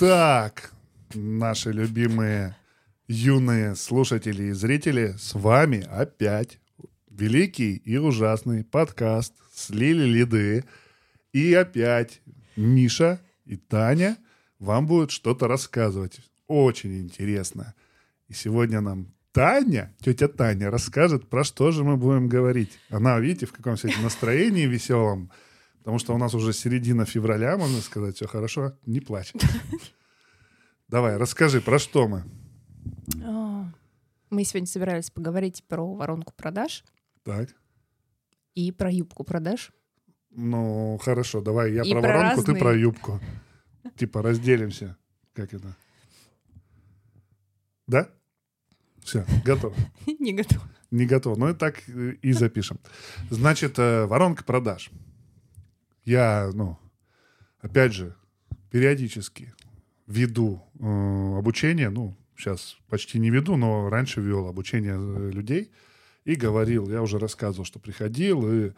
Итак, наши любимые юные слушатели и зрители, с вами опять великий и ужасный подкаст «Слили лиды». И опять Миша и Таня вам будут что-то рассказывать. Очень интересно. И сегодня нам Таня, тетя Таня, расскажет, про что же мы будем говорить. Она, видите, в каком сегодня настроении веселом. Потому что у нас уже середина февраля, можно сказать, все хорошо, не плачь. Давай, расскажи, про что мы? А, Мы сегодня собирались поговорить про воронку продаж Так, и про юбку продаж. ну хорошо, давай я И про про воронку, ты разные. про юбку. Типа разделимся. Как это? Да? Все, готов. Не готова. Не готов. Ну и так и запишем. Значит, э, воронка продаж. Я, ну, опять же, периодически веду э, обучение, ну, сейчас почти не веду, но раньше вел обучение э, людей и говорил, я уже рассказывал, что приходил и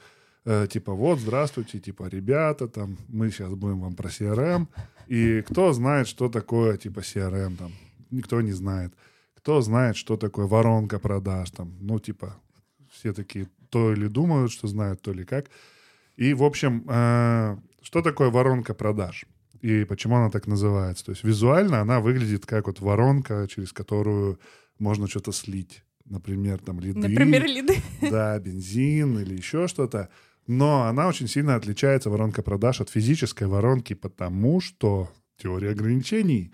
э, типа вот, здравствуйте, типа ребята, там мы сейчас будем вам про CRM, и кто знает, что такое типа CRM, там никто не знает. Кто знает, что такое воронка продаж, там, ну типа все такие то ли думают, что знают, то ли как. И, в общем, э, что такое воронка продаж? И почему она так называется? То есть визуально она выглядит как вот воронка, через которую можно что-то слить. Например, там лиды. Например, лиды. Да, бензин или еще что-то. Но она очень сильно отличается, воронка продаж, от физической воронки, потому что теория ограничений.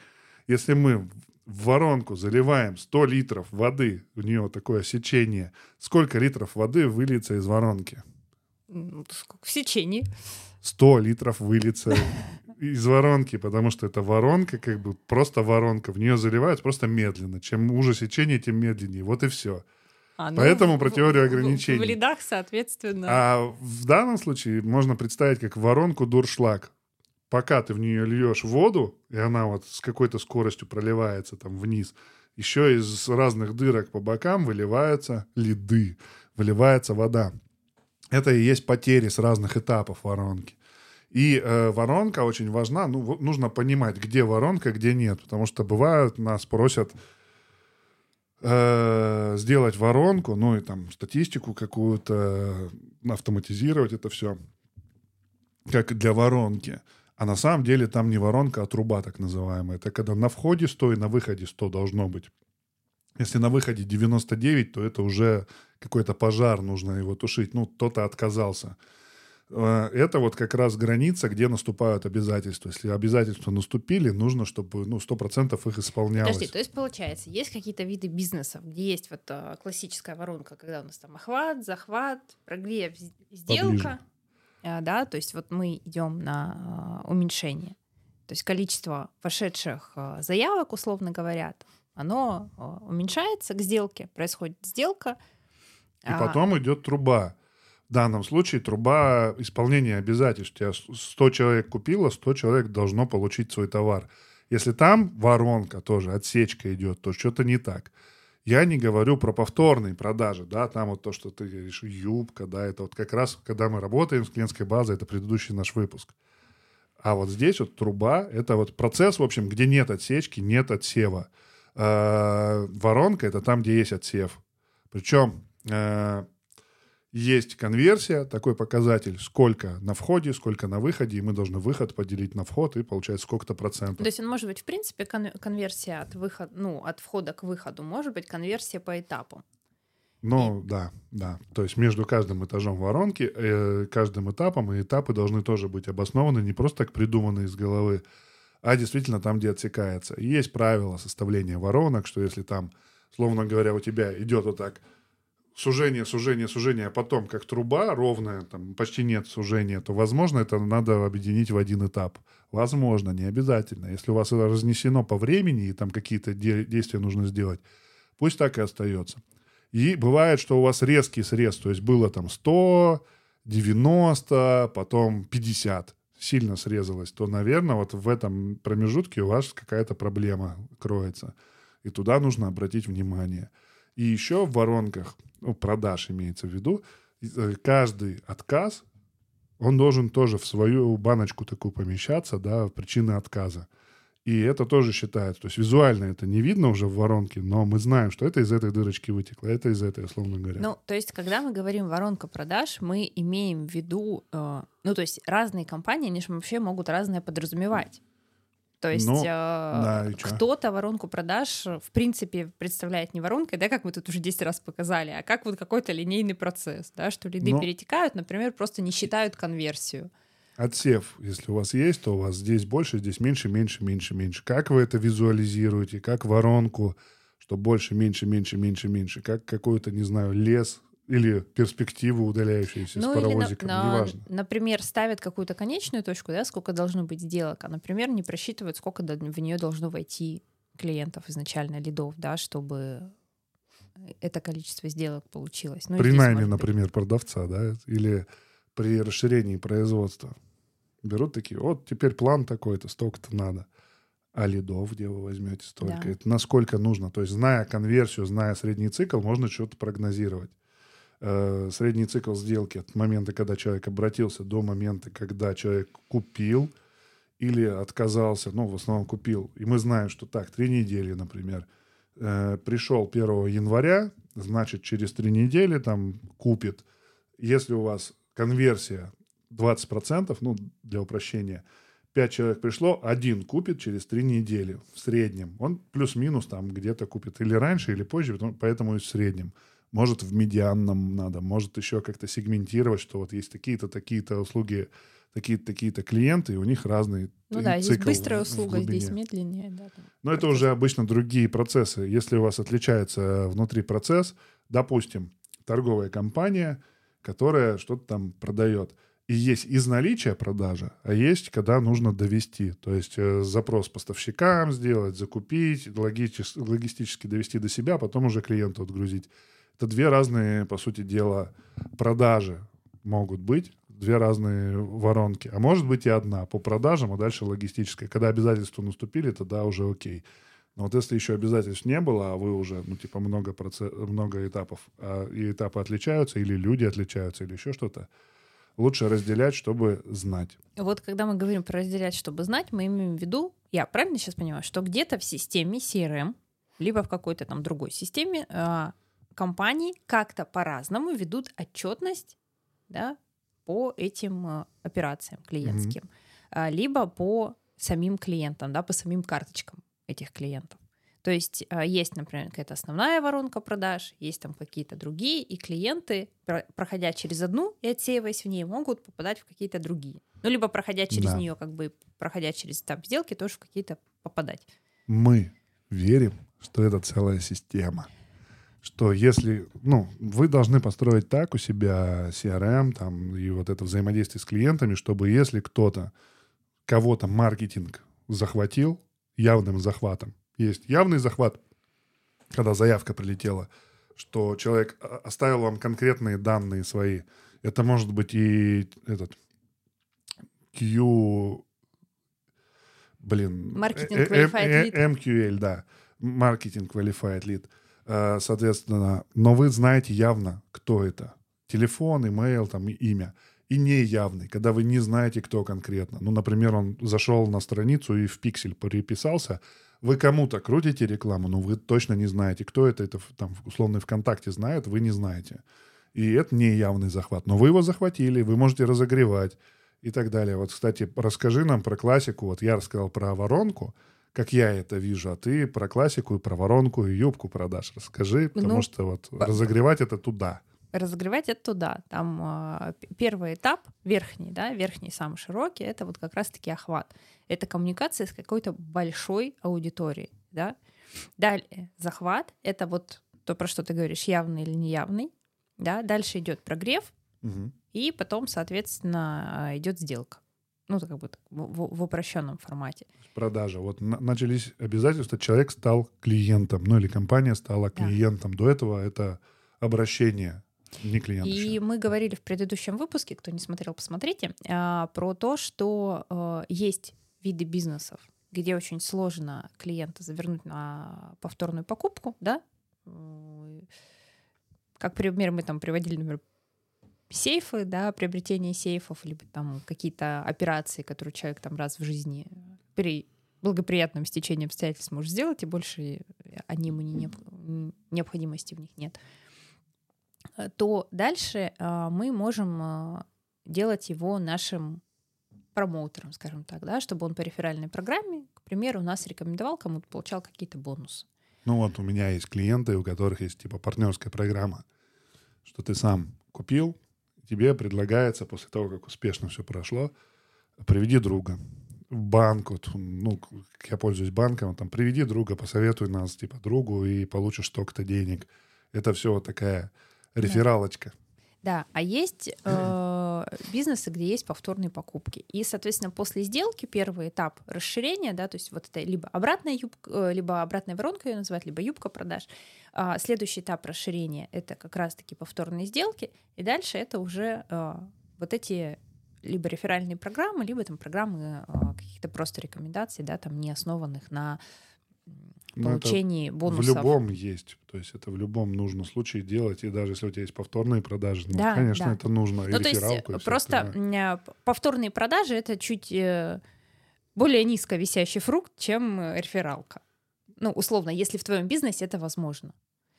Если мы в воронку заливаем 100 литров воды, у нее такое сечение, сколько литров воды выльется из воронки? Ну? В сечении. 100 литров выльется из воронки, потому что это воронка, как бы просто воронка. В нее заливают просто медленно. Чем уже сечение, тем медленнее. Вот и все. А, ну, Поэтому в- про теорию в- в- ограничений. В лидах, соответственно. А в данном случае можно представить как воронку дуршлаг. Пока ты в нее льешь воду, и она вот с какой-то скоростью проливается там вниз, еще из разных дырок по бокам выливаются лиды, выливается вода. Это и есть потери с разных этапов воронки. И э, воронка очень важна. Ну, нужно понимать, где воронка, где нет. Потому что бывают, нас просят э, сделать воронку, ну и там статистику какую-то, э, автоматизировать это все, как для воронки. А на самом деле там не воронка, а труба так называемая. Это когда на входе 100 и на выходе 100 должно быть. Если на выходе 99, то это уже какой-то пожар, нужно его тушить. Ну, кто-то отказался. Э, Это вот как раз граница, где наступают обязательства. Если обязательства наступили, нужно, чтобы ну, 100% их исполнялось. Подожди, то есть получается, есть какие-то виды бизнесов, где есть вот а, классическая воронка, когда у нас там охват, захват, прогрев, сделка, А, да, то есть вот мы идем на а, уменьшение, то есть количество вошедших заявок, условно говоря, оно уменьшается к сделке, происходит сделка. И а, потом идет труба. В данном случае труба исполнения обязательств. Тебя 100 человек купило, 100 человек должно получить свой товар. Если там воронка тоже, отсечка идет, то что-то не так. Я не говорю про повторные продажи, да, там вот то, что ты говоришь, юбка, да, это вот как раз, когда мы работаем с клиентской базой, это предыдущий наш выпуск. А вот здесь вот труба, это вот процесс, в общем, где нет отсечки, нет отсева. Э, Воронка — это там, где есть отсев. Причем э, есть конверсия, такой показатель, сколько на входе, сколько на выходе, и мы должны выход поделить на вход, и получается сколько-то процентов. То есть он может быть, в принципе, кон- конверсия от выхода, ну, от входа к выходу, может быть конверсия по этапу. Ну, да, да. То есть между каждым этажом воронки, э, каждым этапом, и этапы должны тоже быть обоснованы, не просто так придуманы из головы, а действительно там, где отсекается. И есть правило составления воронок, что если там, словно говоря, у тебя идет вот так сужение, сужение, сужение, а потом как труба ровная, там почти нет сужения, то, возможно, это надо объединить в один этап. Возможно, не обязательно. Если у вас это разнесено по времени, и там какие-то де- действия нужно сделать, пусть так и остается. И бывает, что у вас резкий срез, то есть было там 100, 90, потом 50, сильно срезалось, то, наверное, вот в этом промежутке у вас какая-то проблема кроется. И туда нужно обратить внимание. И еще в воронках, ну, продаж имеется в виду, э, каждый отказ, он должен тоже в свою баночку такую помещаться, да, причины отказа. И это тоже считается. То есть визуально это не видно уже в воронке, но мы знаем, что это из этой дырочки вытекло, это из этой, условно говоря. Ну, то есть, когда мы говорим воронка продаж, мы имеем в виду, э, ну, то есть разные компании, они же вообще могут разное подразумевать. То есть ну, э, да, кто-то воронку продаж в принципе представляет не воронкой, да, как мы тут уже 10 раз показали, а как вот какой-то линейный процесс, да, что лиды Но... перетекают, например, просто не считают конверсию отсев, если у вас есть, то у вас здесь больше, здесь меньше, меньше, меньше, меньше. Как вы это визуализируете? Как воронку, что больше, меньше, меньше, меньше, меньше? Как какой-то, не знаю, лес или перспективу удаляющуюся ну, с паровозиком, на, неважно. Например, ставят какую-то конечную точку, да, сколько должно быть сделок, а, например, не просчитывают, сколько в нее должно войти клиентов изначально, лидов, да, чтобы это количество сделок получилось. Ну, при найме, например, продавца, да, или при расширении производства. Берут такие, вот теперь план такой-то, столько-то надо. А лидов, где вы возьмете столько? Да. Это насколько нужно? То есть, зная конверсию, зная средний цикл, можно что-то прогнозировать. Э, средний цикл сделки от момента, когда человек обратился, до момента, когда человек купил или отказался, ну, в основном купил. И мы знаем, что так, три недели, например. Э, пришел 1 января, значит, через три недели там купит. Если у вас конверсия 20%, ну, для упрощения, 5 человек пришло, один купит через 3 недели в среднем. Он плюс-минус там где-то купит или раньше, или позже, поэтому и в среднем. Может, в медианном надо, может еще как-то сегментировать, что вот есть такие-то, такие-то услуги, такие-то, такие-то клиенты, и у них разные Ну да, здесь быстрая услуга, здесь медленнее. Да, Но это уже обычно другие процессы. Если у вас отличается внутри процесс, допустим, торговая компания – которая что-то там продает. И есть из наличия продажа, а есть, когда нужно довести. То есть э, запрос поставщикам сделать, закупить, логически, логистически довести до себя, а потом уже клиенту отгрузить. Это две разные, по сути дела, продажи могут быть, две разные воронки. А может быть и одна по продажам, а дальше логистическая. Когда обязательства наступили, тогда уже окей. Но вот если еще обязательств не было, а вы уже, ну, типа, много, процесс, много этапов, а, и этапы отличаются, или люди отличаются, или еще что-то, лучше разделять, чтобы знать. Вот когда мы говорим про разделять, чтобы знать, мы имеем в виду, я правильно сейчас понимаю, что где-то в системе CRM, либо в какой-то там другой системе э, компании как-то по-разному ведут отчетность да, по этим э, операциям клиентским, mm-hmm. либо по самим клиентам, да, по самим карточкам этих клиентов. То есть а, есть, например, какая-то основная воронка продаж, есть там какие-то другие, и клиенты, проходя через одну и отсеиваясь в ней, могут попадать в какие-то другие. Ну, либо проходя через да. нее, как бы проходя через этап сделки, тоже в какие-то попадать. Мы верим, что это целая система. Что если, ну, вы должны построить так у себя CRM там, и вот это взаимодействие с клиентами, чтобы если кто-то, кого-то маркетинг захватил, явным захватом. Есть явный захват, когда заявка прилетела, что человек оставил вам конкретные данные свои. Это может быть и этот Q... Блин. Marketing Qualified Lead. MQL, да. Marketing Qualified Lead. Соответственно, но вы знаете явно, кто это. Телефон, имейл, там, имя и неявный, когда вы не знаете, кто конкретно. Ну, например, он зашел на страницу и в пиксель переписался, вы кому-то крутите рекламу, но вы точно не знаете, кто это, это там условно ВКонтакте знает, вы не знаете. И это не явный захват. Но вы его захватили, вы можете разогревать и так далее. Вот, кстати, расскажи нам про классику. Вот я рассказал про воронку, как я это вижу, а ты про классику и про воронку и юбку продаж расскажи, потому ну, что вот разогревать это туда разогревать это туда. Там э, первый этап, верхний, да, верхний самый широкий, это вот как раз-таки охват. Это коммуникация с какой-то большой аудиторией, да. Далее захват, это вот то, про что ты говоришь, явный или неявный, да. Дальше идет прогрев, угу. и потом, соответственно, идет сделка. Ну, как бы в, в упрощенном формате. Продажа. Вот начались обязательства, человек стал клиентом, ну или компания стала клиентом. Да. До этого это обращение не клиент И еще. мы говорили в предыдущем выпуске, кто не смотрел, посмотрите, а, про то, что э, есть виды бизнесов, где очень сложно клиента завернуть на повторную покупку, да, как пример мы там приводили, например, сейфы, да, приобретение сейфов, либо там какие-то операции, которые человек там раз в жизни при благоприятным стечением обстоятельств можешь сделать, и больше они ему не, необходимости в них нет, то дальше мы можем делать его нашим промоутером, скажем так, да, чтобы он по реферальной программе, к примеру, нас рекомендовал, кому-то получал какие-то бонусы. Ну вот у меня есть клиенты, у которых есть типа партнерская программа, что ты сам купил, тебе предлагается после того, как успешно все прошло, приведи друга в банк, вот, ну, я пользуюсь банком, там, приведи друга, посоветуй нас, типа, другу, и получишь столько-то денег. Это все вот такая рефералочка. Да. Да, а есть э, бизнесы, где есть повторные покупки. И, соответственно, после сделки первый этап расширения, да, то есть вот это либо обратная юбка, э, либо обратная воронка ее называют, либо юбка продаж. А следующий этап расширения — это как раз-таки повторные сделки, и дальше это уже э, вот эти либо реферальные программы, либо там программы э, каких-то просто рекомендаций, да, там не основанных на ну, получении это бонусов. В любом есть. То есть это в любом нужно случае делать. И даже если у тебя есть повторные продажи, ну, да, конечно, да. это нужно. Ну, то есть просто это, повторные продажи — это чуть э, более низко висящий фрукт, чем рефералка. Ну, условно, если в твоем бизнесе это возможно.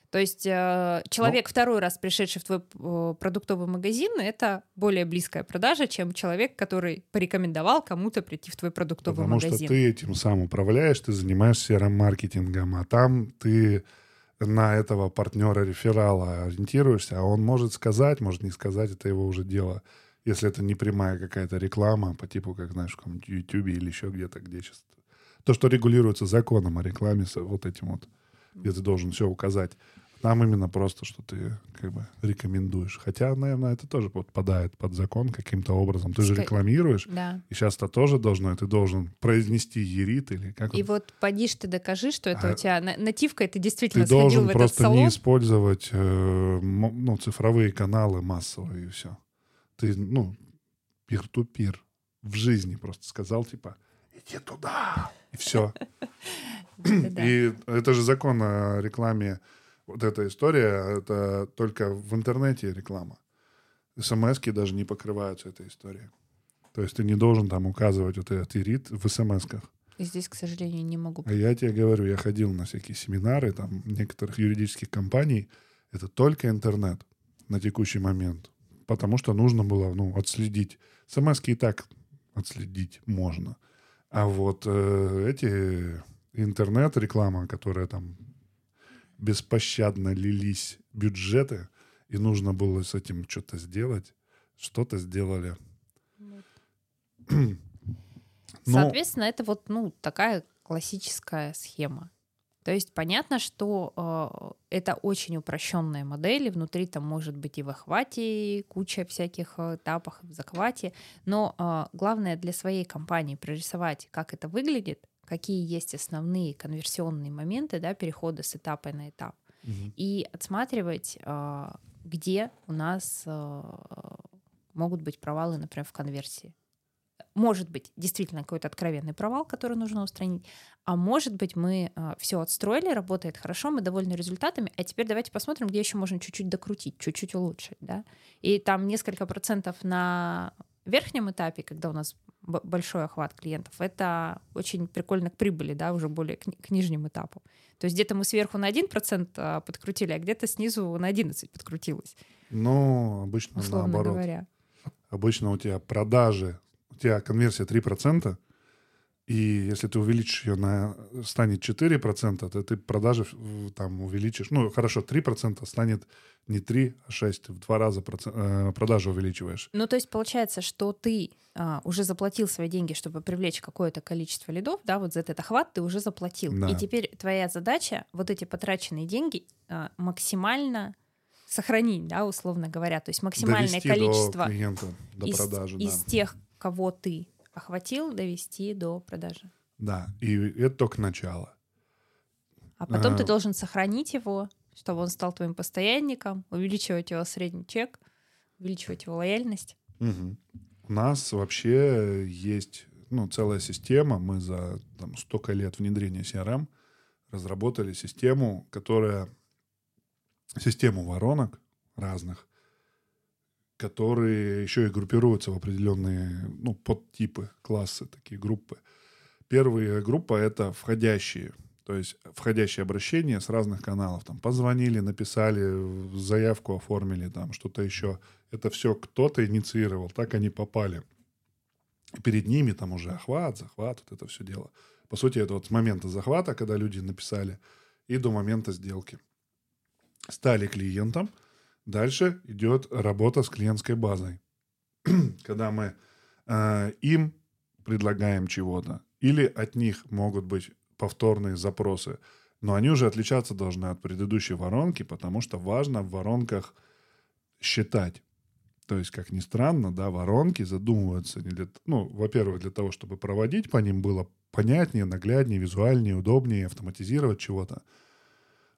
То есть э, человек, ну, второй раз пришедший в твой э, продуктовый магазин, это более близкая продажа, чем человек, который порекомендовал кому-то прийти в твой продуктовый потому магазин. Потому что ты этим сам управляешь, ты занимаешься CRM-маркетингом, а там ты на этого партнера реферала ориентируешься, а он может сказать, может не сказать, это его уже дело. Если это не прямая какая-то реклама по типу, как знаешь, в каком-нибудь YouTube или еще где-то, где сейчас... То, что регулируется законом о рекламе, вот этим вот где ты должен все указать. Там именно просто, что ты как бы рекомендуешь. Хотя, наверное, это тоже подпадает под закон каким-то образом. Ты же рекламируешь. Да. И сейчас это тоже должно, ты должен произнести ерит или как И он? вот поди ты докажи, что это а, у тебя нативка, и ты действительно ты сходил в этот просто салон. не использовать э, ну, цифровые каналы массовые и все. Ты, ну, пир-ту-пир в жизни просто сказал, типа, иди туда, и все. И это же закон о рекламе. Вот эта история, это только в интернете реклама. смс даже не покрываются этой историей. То есть ты не должен там указывать вот этот ирит в смс-ках. И здесь, к сожалению, не могу. А я тебе говорю, я ходил на всякие семинары там некоторых юридических компаний. Это только интернет на текущий момент. Потому что нужно было ну, отследить. смс и так отследить можно. А вот э, эти интернет-реклама, которая там беспощадно лились бюджеты, и нужно было с этим что-то сделать, что-то сделали. Но... Соответственно, это вот ну, такая классическая схема. То есть понятно, что э, это очень упрощенная модель, и внутри там может быть и в охвате куча всяких э, этапов, в захвате, но э, главное для своей компании прорисовать, как это выглядит, какие есть основные конверсионные моменты да, перехода с этапа на этап, угу. и отсматривать, э, где у нас э, могут быть провалы, например, в конверсии может быть действительно какой-то откровенный провал, который нужно устранить, а может быть мы э, а, все отстроили, работает хорошо, мы довольны результатами, а теперь давайте посмотрим, где еще можно чуть-чуть докрутить, чуть-чуть улучшить, да. И там несколько процентов на верхнем этапе, когда у нас большой охват клиентов, это очень прикольно к прибыли, да, уже более к, к нижнему этапу. То есть где-то мы сверху на 1% а, подкрутили, а где-то снизу на 11 подкрутилось. Ну, обычно Условно наоборот. Говоря. Обычно у тебя продажи у тебя конверсия 3%, и если ты увеличишь ее на станет 4%, то ты продажи там увеличишь. Ну, хорошо, 3% станет не 3, а 6. В два раза процент, э, продажи увеличиваешь. Ну, то есть получается, что ты а, уже заплатил свои деньги, чтобы привлечь какое-то количество лидов, да, вот за этот охват ты уже заплатил. Да. И теперь твоя задача вот эти потраченные деньги а, максимально сохранить, да, условно говоря, то есть максимальное Довести количество до клиента, до из, продажи, из да. тех кого ты охватил, довести до продажи. Да, и это только начало. А потом а... ты должен сохранить его, чтобы он стал твоим постоянником, увеличивать его средний чек, увеличивать его лояльность. Угу. У нас вообще есть ну, целая система. Мы за там, столько лет внедрения CRM разработали систему, которая систему воронок разных, которые еще и группируются в определенные ну, подтипы, классы, такие группы. Первая группа — это входящие. То есть входящие обращения с разных каналов. Там позвонили, написали, заявку оформили, там что-то еще. Это все кто-то инициировал, так они попали. перед ними там уже охват, захват, вот это все дело. По сути, это вот с момента захвата, когда люди написали, и до момента сделки. Стали клиентом. Дальше идет работа с клиентской базой. когда мы э, им предлагаем чего-то, или от них могут быть повторные запросы. Но они уже отличаться должны от предыдущей воронки, потому что важно в воронках считать. То есть, как ни странно, да, воронки задумываются, не для, ну, во-первых, для того, чтобы проводить по ним было понятнее, нагляднее, визуальнее, удобнее, автоматизировать чего-то.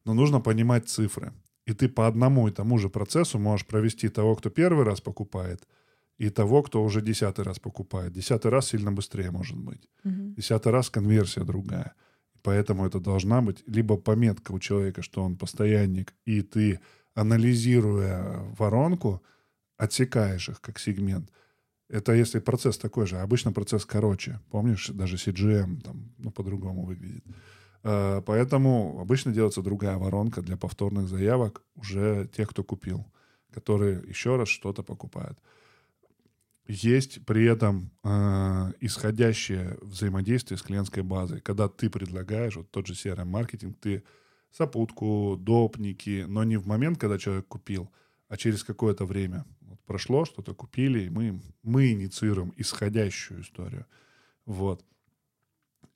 Но нужно понимать цифры. И ты по одному и тому же процессу можешь провести того, кто первый раз покупает, и того, кто уже десятый раз покупает. Десятый раз сильно быстрее может быть. Угу. Десятый раз конверсия другая. Поэтому это должна быть либо пометка у человека, что он постоянник, и ты, анализируя воронку, отсекаешь их как сегмент. Это если процесс такой же. Обычно процесс короче. Помнишь, даже CGM там, ну, по-другому выглядит. А, поэтому обычно делается другая воронка для повторных заявок уже тех, кто купил, которые еще раз что-то покупают. Есть при этом э, исходящее взаимодействие с клиентской базой. Когда ты предлагаешь, вот тот же CRM-маркетинг, ты сопутку, допники, но не в момент, когда человек купил, а через какое-то время. Вот прошло, что-то купили, и мы, мы инициируем исходящую историю. Вот.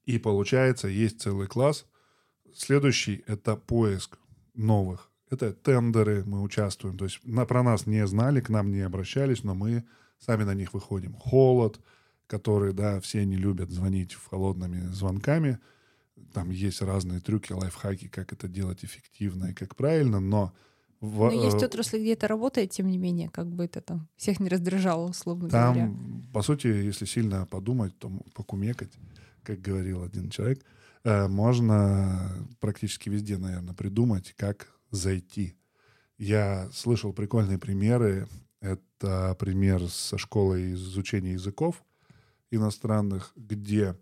И получается, есть целый класс. Следующий — это поиск новых. Это тендеры, мы участвуем. То есть на, про нас не знали, к нам не обращались, но мы сами на них выходим. Холод, который, да, все не любят звонить в холодными звонками. Там есть разные трюки, лайфхаки, как это делать эффективно и как правильно, но... В, но есть э, отрасли, где это работает, тем не менее, как бы это там всех не раздражало, условно там, говоря. По сути, если сильно подумать, то покумекать, как говорил один человек, э, можно практически везде, наверное, придумать, как зайти. Я слышал прикольные примеры это пример со школой изучения языков иностранных, где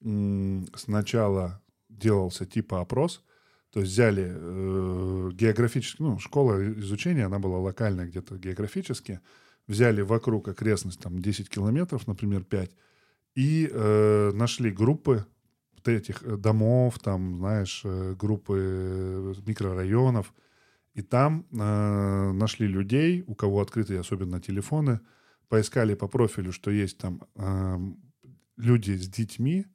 сначала делался типа опрос, то есть взяли э, географически, ну, школа изучения, она была локальная где-то географически, взяли вокруг окрестность там 10 километров, например, 5, и э, нашли группы этих домов, там, знаешь, э, группы микрорайонов, и там э, нашли людей, у кого открыты особенно телефоны, поискали по профилю, что есть там э, люди с детьми,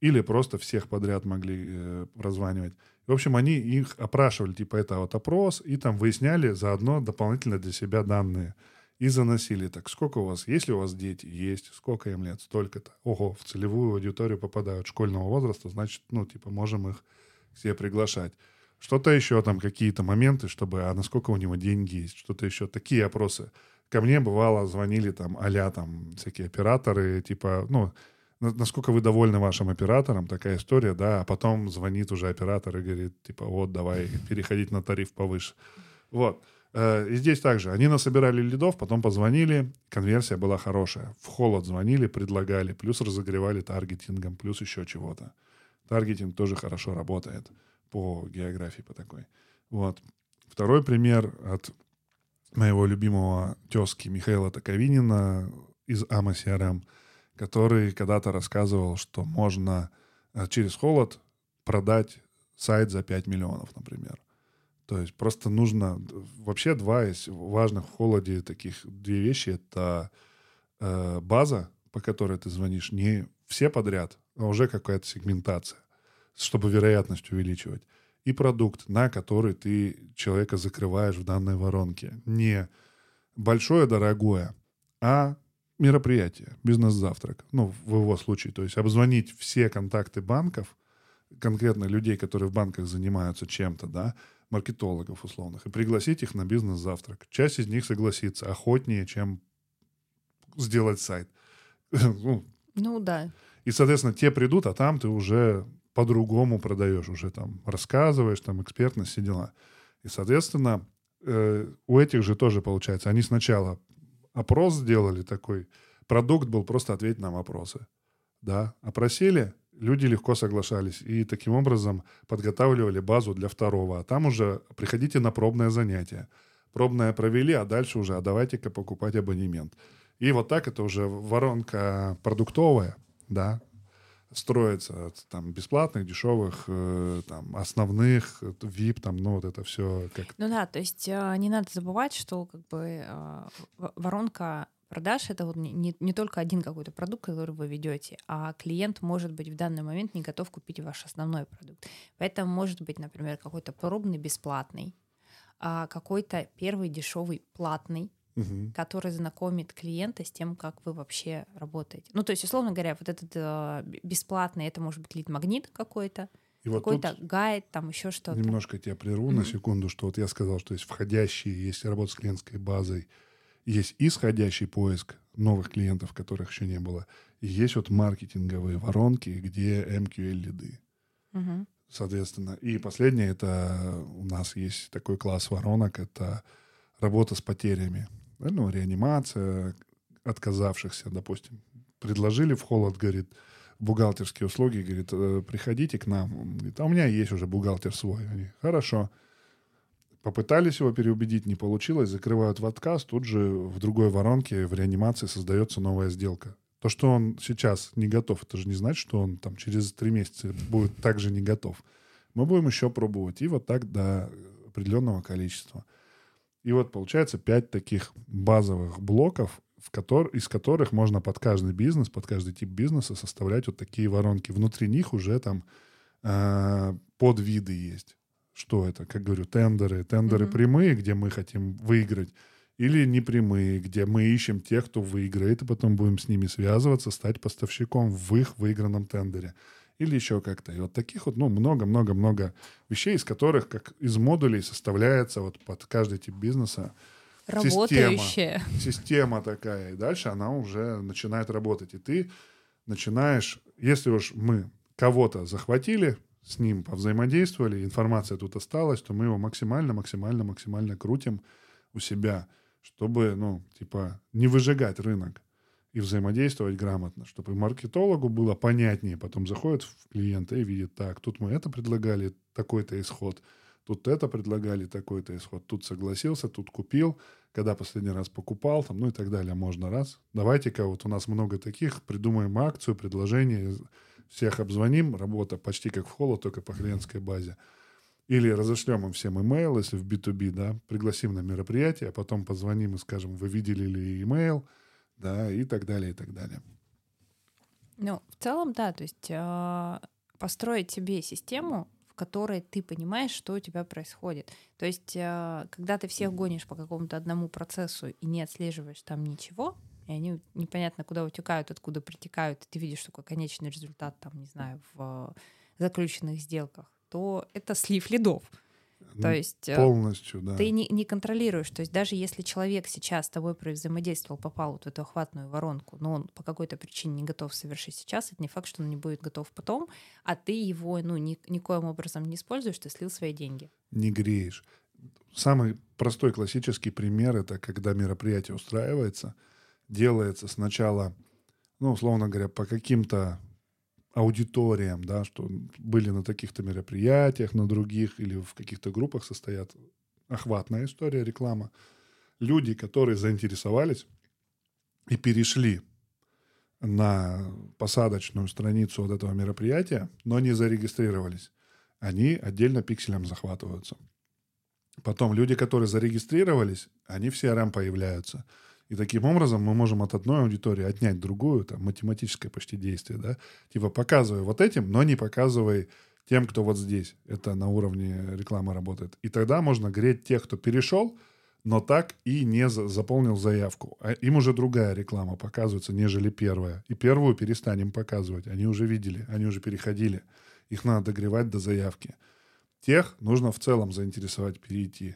или просто всех подряд могли э, прозванивать. В общем, они их опрашивали, типа это вот опрос, и там выясняли заодно дополнительно для себя данные. И заносили так, сколько у вас, есть ли у вас дети? Есть. Сколько им лет? Столько-то. Ого, в целевую аудиторию попадают школьного возраста, значит, ну, типа, можем их себе приглашать. Что-то еще там, какие-то моменты, чтобы, а насколько у него деньги есть, что-то еще. Такие опросы. Ко мне бывало звонили там а там всякие операторы, типа, ну, насколько вы довольны вашим оператором, такая история, да, а потом звонит уже оператор и говорит, типа, вот, давай переходить на тариф повыше. Вот. Э, и здесь также. Они насобирали лидов, потом позвонили, конверсия была хорошая. В холод звонили, предлагали, плюс разогревали таргетингом, плюс еще чего-то. Таргетинг тоже хорошо работает по географии, по такой. Вот. Второй пример от моего любимого тезки Михаила Таковинина из АМА CRM, который когда-то рассказывал, что можно э, через холод продать сайт за 5 миллионов, например. То есть просто нужно... Вообще два из важных в холоде таких две вещи. Это э, база, по которой ты звонишь, не все подряд, а уже какая-то сегментация чтобы вероятность увеличивать, и продукт, на который ты человека закрываешь в данной воронке. Не большое, дорогое, а мероприятие, бизнес-завтрак. Ну, в его случае. То есть обзвонить все контакты банков, конкретно людей, которые в банках занимаются чем-то, да, маркетологов условных, и пригласить их на бизнес-завтрак. Часть из них согласится охотнее, чем сделать сайт. ну, ну да. И, соответственно, те придут, а там ты уже по-другому продаешь, уже там рассказываешь, там экспертность, все дела. И, соответственно, э, у этих же тоже получается, они сначала опрос сделали такой, продукт был просто ответить на вопросы. да, опросили, люди легко соглашались и таким образом подготавливали базу для второго. А там уже приходите на пробное занятие. Пробное провели, а дальше уже, а давайте-ка покупать абонемент. И вот так это уже воронка продуктовая, да, строится от там бесплатных, дешевых, э, там основных, VIP, там, ну вот это все как. Ну да, то есть э, не надо забывать, что как бы э, воронка продаж это вот не, не только один какой-то продукт, который вы ведете, а клиент может быть в данный момент не готов купить ваш основной продукт. Поэтому может быть, например, какой-то пробный бесплатный, а какой-то первый дешевый платный, угу. который знакомит клиента с тем, как вы вообще работаете. Ну, то есть, условно говоря, вот этот э, бесплатный, это может быть лид-магнит какой-то, и какой-то вот гайд, там еще что-то. Немножко тебя прерву mm-hmm. на секунду, что вот я сказал, что есть входящие, есть работа с клиентской базой, есть исходящий поиск новых клиентов, которых еще не было, и есть вот маркетинговые воронки, где MQL-лиды. Угу. Соответственно. И последнее, это у нас есть такой класс воронок, это работа с потерями. Ну, реанимация отказавшихся, допустим. Предложили в холод, говорит, бухгалтерские услуги, говорит, «Э, приходите к нам. говорит, а у меня есть уже бухгалтер свой. Они, хорошо. Попытались его переубедить, не получилось, закрывают в отказ, тут же в другой воронке в реанимации создается новая сделка. То, что он сейчас не готов, это же не значит, что он там через три месяца будет также не готов. Мы будем еще пробовать. И вот так до определенного количества. И вот получается пять таких базовых блоков, в котор, из которых можно под каждый бизнес, под каждый тип бизнеса составлять вот такие воронки. Внутри них уже там э, подвиды есть что это, как говорю, тендеры. Тендеры mm-hmm. прямые, где мы хотим выиграть, или непрямые, где мы ищем тех, кто выиграет, и потом будем с ними связываться, стать поставщиком в их выигранном тендере. Или еще как-то. И вот таких вот, ну, много-много-много вещей, из которых, как из модулей, составляется вот под каждый тип бизнеса Работающая. Система, система такая. И дальше она уже начинает работать. И ты начинаешь, если уж мы кого-то захватили, с ним повзаимодействовали, информация тут осталась, то мы его максимально, максимально, максимально крутим у себя, чтобы, ну, типа, не выжигать рынок и взаимодействовать грамотно, чтобы маркетологу было понятнее. Потом заходит в клиента и видит, так, тут мы это предлагали, такой-то исход, тут это предлагали, такой-то исход, тут согласился, тут купил, когда последний раз покупал, там, ну и так далее. Можно раз. Давайте-ка, вот у нас много таких, придумаем акцию, предложение, всех обзвоним, работа почти как в холод, только по клиентской базе. Или разошлем им всем имейл, если в B2B, да, пригласим на мероприятие, а потом позвоним и скажем, вы видели ли имейл, да, и так далее, и так далее. Ну, в целом, да, то есть э, построить себе систему, в которой ты понимаешь, что у тебя происходит. То есть, э, когда ты всех гонишь по какому-то одному процессу и не отслеживаешь там ничего, и они непонятно куда утекают, откуда притекают, и ты видишь такой конечный результат, там, не знаю, в заключенных сделках, то это слив лидов. То ну, есть э, полностью, да. Ты не, не контролируешь. То есть даже если человек сейчас с тобой взаимодействовал, попал вот в эту охватную воронку, но он по какой-то причине не готов совершить сейчас, это не факт, что он не будет готов потом, а ты его ну, ни, никоим образом не используешь, ты слил свои деньги. Не греешь. Самый простой классический пример — это когда мероприятие устраивается — делается сначала, ну, условно говоря, по каким-то аудиториям, да, что были на таких-то мероприятиях, на других или в каких-то группах состоят охватная история, реклама. Люди, которые заинтересовались и перешли на посадочную страницу вот этого мероприятия, но не зарегистрировались, они отдельно пикселем захватываются. Потом люди, которые зарегистрировались, они в CRM появляются – и таким образом мы можем от одной аудитории отнять другую, там, математическое почти действие, да, типа показывай вот этим, но не показывай тем, кто вот здесь. Это на уровне рекламы работает. И тогда можно греть тех, кто перешел, но так и не за, заполнил заявку. А им уже другая реклама показывается, нежели первая. И первую перестанем показывать. Они уже видели, они уже переходили. Их надо догревать до заявки. Тех нужно в целом заинтересовать перейти.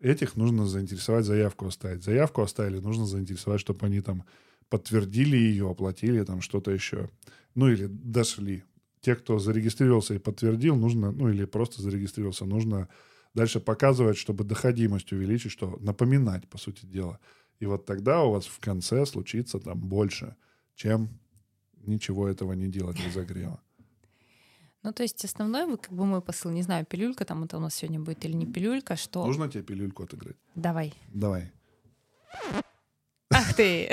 Этих нужно заинтересовать, заявку оставить. Заявку оставили, нужно заинтересовать, чтобы они там подтвердили ее, оплатили там что-то еще. Ну или дошли. Те, кто зарегистрировался и подтвердил, нужно, ну или просто зарегистрировался, нужно дальше показывать, чтобы доходимость увеличить, что напоминать, по сути дела. И вот тогда у вас в конце случится там больше, чем ничего этого не делать разогрева. Ну, то есть основной, вы как бы мой посыл, не знаю, пилюлька там это у нас сегодня будет или не пилюлька, что... Нужно тебе пилюльку отыграть? Давай. Давай. Ах ты!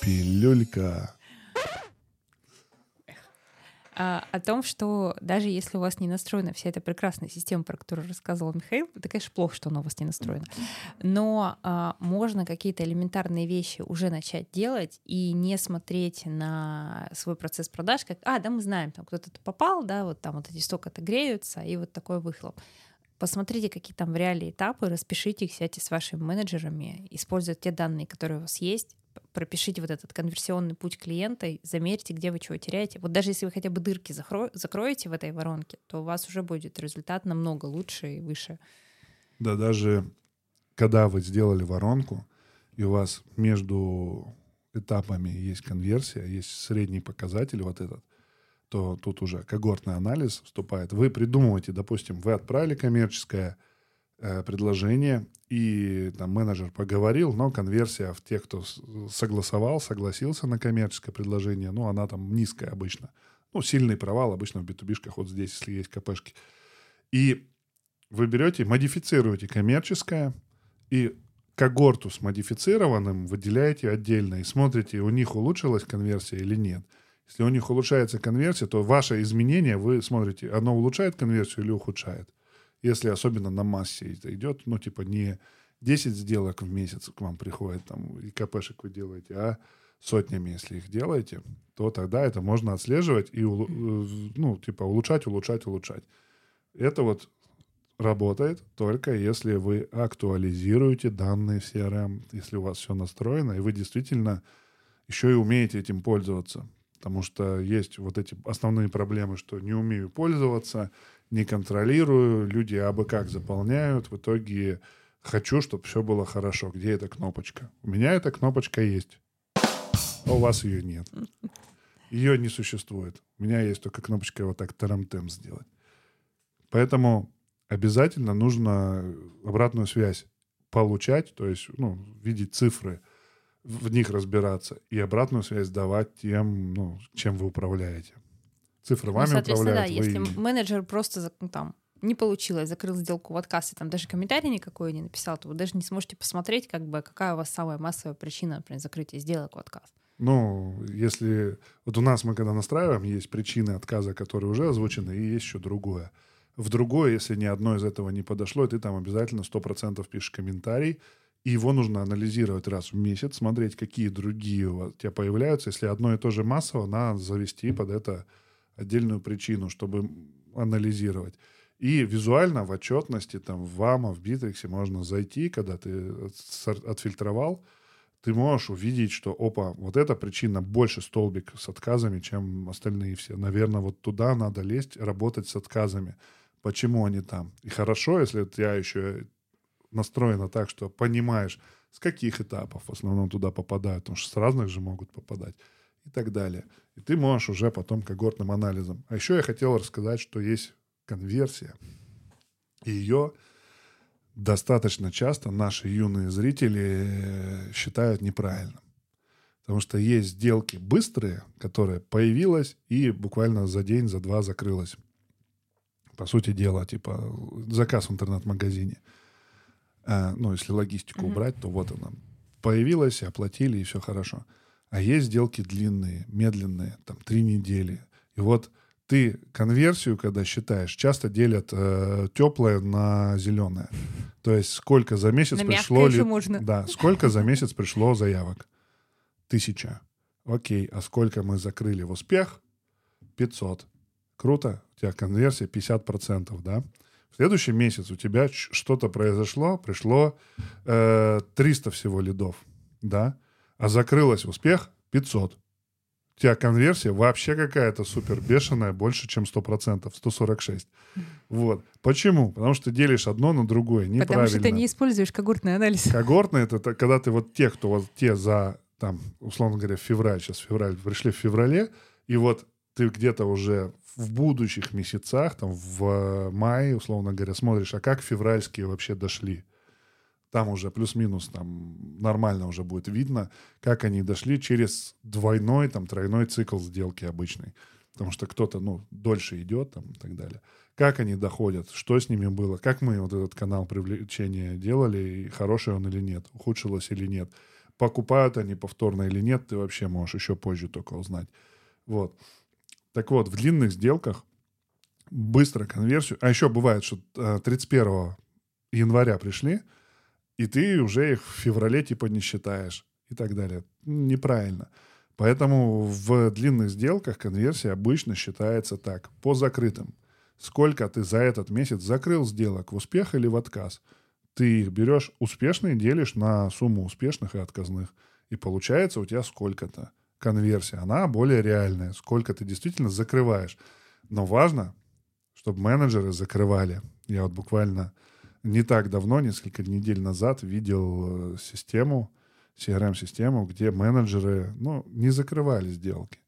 Пилюлька. А, о том, что даже если у вас не настроена вся эта прекрасная система, про которую рассказывал Михаил, это, конечно, плохо, что она у вас не настроена. Но а, можно какие-то элементарные вещи уже начать делать и не смотреть на свой процесс продаж, как, а, да, мы знаем, там кто-то попал, да, вот там вот эти сток греются, и вот такой выхлоп. Посмотрите, какие там в реале этапы, распишите их, сядьте с вашими менеджерами, используйте те данные, которые у вас есть, пропишите вот этот конверсионный путь клиента, замерьте, где вы чего теряете. Вот даже если вы хотя бы дырки закро- закроете в этой воронке, то у вас уже будет результат намного лучше и выше. Да, даже когда вы сделали воронку, и у вас между этапами есть конверсия, есть средний показатель вот этот, то тут уже когортный анализ вступает. Вы придумываете, допустим, вы отправили коммерческое э, предложение, и там менеджер поговорил, но конверсия в тех, кто согласовал, согласился на коммерческое предложение, ну, она там низкая обычно. Ну, сильный провал обычно в B2B-шках, вот здесь, если есть КПшки. И вы берете, модифицируете коммерческое, и когорту с модифицированным выделяете отдельно и смотрите, у них улучшилась конверсия или нет. Если у них улучшается конверсия, то ваше изменение, вы смотрите, оно улучшает конверсию или ухудшает если особенно на массе это идет, ну, типа не 10 сделок в месяц к вам приходит, там, и КПшек вы делаете, а сотнями, если их делаете, то тогда это можно отслеживать и, э, ну, типа, улучшать, улучшать, улучшать. Это вот работает только если вы актуализируете данные в CRM, если у вас все настроено, и вы действительно еще и умеете этим пользоваться. Потому что есть вот эти основные проблемы, что не умею пользоваться, не контролирую, люди абы как заполняют, в итоге хочу, чтобы все было хорошо. Где эта кнопочка? У меня эта кнопочка есть, а у вас ее нет. Ее не существует. У меня есть только кнопочка вот так тарам-тем сделать. Поэтому обязательно нужно обратную связь получать, то есть ну, видеть цифры, в них разбираться и обратную связь давать тем, ну, чем вы управляете. Цифры вами ну, управляют. Да, если менеджер просто ну, там не получилось, закрыл сделку в отказ, и там даже комментарий никакой не написал, то вы даже не сможете посмотреть, как бы, какая у вас самая массовая причина, например, закрытия сделок в отказ. Ну, если... Вот у нас мы когда настраиваем, есть причины отказа, которые уже озвучены, и есть еще другое. В другое, если ни одно из этого не подошло, ты там обязательно 100% пишешь комментарий, и его нужно анализировать раз в месяц, смотреть, какие другие у тебя появляются. Если одно и то же массово, надо завести под это отдельную причину, чтобы анализировать. И визуально в отчетности, там, в ВАМа, в Битриксе можно зайти, когда ты отфильтровал, ты можешь увидеть, что, опа, вот эта причина больше столбик с отказами, чем остальные все. Наверное, вот туда надо лезть, работать с отказами. Почему они там? И хорошо, если тебя еще настроено так, что понимаешь, с каких этапов в основном туда попадают, потому что с разных же могут попадать и так далее. И ты можешь уже потом когортным анализом. А еще я хотел рассказать, что есть конверсия. И ее достаточно часто наши юные зрители э, считают неправильным. Потому что есть сделки быстрые, которые появилась и буквально за день, за два закрылась. По сути дела, типа заказ в интернет-магазине. А, ну, если логистику mm-hmm. убрать, то вот она появилась, оплатили, и все хорошо. А есть сделки длинные, медленные, там три недели. И вот ты конверсию, когда считаешь, часто делят э, теплое на зеленое. То есть сколько за месяц на пришло... Ли... можно. Да, сколько за месяц пришло заявок? Тысяча. Окей, а сколько мы закрыли в успех? 500. Круто, у тебя конверсия 50%, да? В следующий месяц у тебя что-то произошло, пришло э, 300 всего лидов, да? а закрылась успех 500. У тебя конверсия вообще какая-то супер бешеная, больше, чем 100%, 146. Вот. Почему? Потому что ты делишь одно на другое неправильно. Потому что ты не используешь когортный анализ. Когортный — это когда ты вот те, кто вот те за, там, условно говоря, февраль, сейчас февраль, пришли в феврале, и вот ты где-то уже в будущих месяцах, там, в мае, условно говоря, смотришь, а как февральские вообще дошли? там уже плюс-минус там нормально уже будет видно, как они дошли через двойной, там, тройной цикл сделки обычный. Потому что кто-то, ну, дольше идет там и так далее. Как они доходят, что с ними было, как мы вот этот канал привлечения делали, и хороший он или нет, ухудшилось или нет. Покупают они повторно или нет, ты вообще можешь еще позже только узнать. Вот. Так вот, в длинных сделках быстро конверсию... А еще бывает, что 31 э, января пришли, и ты уже их в феврале типа не считаешь и так далее. Неправильно. Поэтому в длинных сделках конверсия обычно считается так, по закрытым. Сколько ты за этот месяц закрыл сделок, в успех или в отказ? Ты их берешь успешные, делишь на сумму успешных и отказных. И получается у тебя сколько-то. Конверсия, она более реальная. Сколько ты действительно закрываешь. Но важно, чтобы менеджеры закрывали. Я вот буквально не так давно, несколько недель назад, видел э, систему, CRM-систему, где менеджеры ну, не закрывали сделки.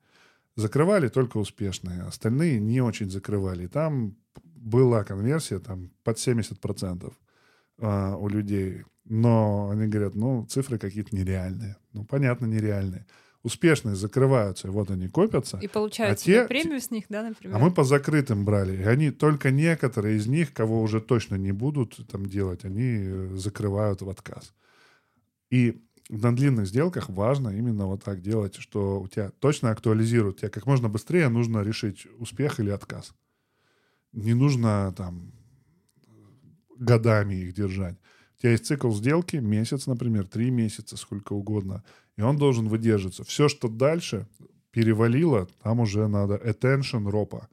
Закрывали только успешные, остальные не очень закрывали. Там была конверсия там, под 70% а, у людей. Но они говорят, ну, цифры какие-то нереальные. Ну, понятно, нереальные успешные закрываются, и вот они копятся. И получают а те, премию с них, да, например? А мы по закрытым брали. И они, только некоторые из них, кого уже точно не будут там делать, они э, закрывают в отказ. И на длинных сделках важно именно вот так делать, что у тебя точно актуализируют. Тебе как можно быстрее нужно решить успех или отказ. Не нужно там годами их держать. У тебя есть цикл сделки, месяц, например, три месяца, сколько угодно – и он должен выдерживаться. Все, что дальше перевалило, там уже надо attention ропа.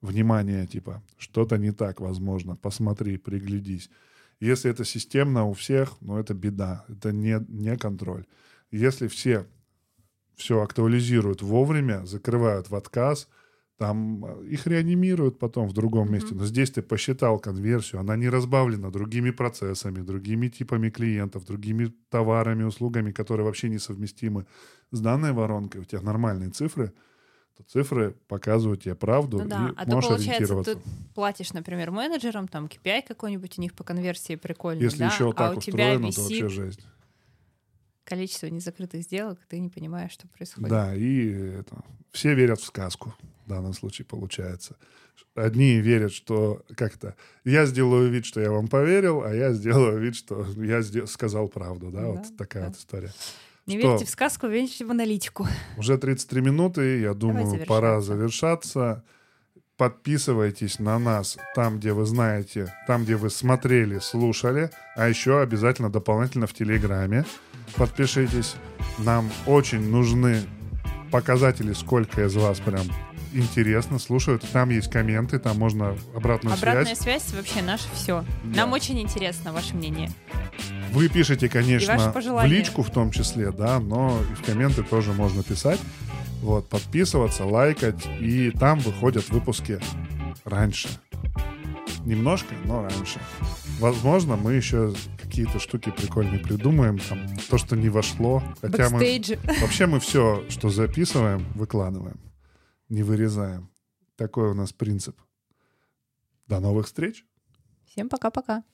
Внимание, типа, что-то не так, возможно. Посмотри, приглядись. Если это системно у всех, ну, это беда. Это не, не контроль. Если все все актуализируют вовремя, закрывают в отказ – там э, их реанимируют потом в другом mm-hmm. месте. Но здесь ты посчитал конверсию, она не разбавлена другими процессами, другими типами клиентов, другими товарами, услугами, которые вообще несовместимы с данной воронкой. У тебя нормальные цифры, то цифры показывают тебе правду ну, да. и а можешь то, получается, ты платишь, например, менеджерам, там KPI какой-нибудь у них по конверсии прикольный, Если да? еще вот так а у устроено, тебя висит... то вообще жесть количество незакрытых сделок, ты не понимаешь, что происходит. Да, и это, все верят в сказку в данном случае получается. Одни верят, что как-то я сделаю вид, что я вам поверил, а я сделаю вид, что я сказал правду, да, да вот такая да. вот история. Не что? верьте в сказку, верьте в аналитику. Уже 33 минуты, я думаю, пора завершаться. Подписывайтесь на нас там, где вы знаете, там, где вы смотрели, слушали, а еще обязательно дополнительно в Телеграме подпишитесь. Нам очень нужны показатели, сколько из вас прям интересно, слушают. Там есть комменты, там можно обратную Обратная связь. Обратная связь вообще наше все. Да. Нам очень интересно ваше мнение. Вы пишете, конечно, в личку в том числе, да, но и в комменты тоже можно писать. Вот, подписываться, лайкать, и там выходят выпуски раньше. Немножко, но раньше. Возможно, мы еще какие-то штуки прикольные придумаем, там, то, что не вошло. Хотя Бэкстейджи. мы... Вообще мы все, что записываем, выкладываем не вырезаем. Такой у нас принцип. До новых встреч. Всем пока-пока.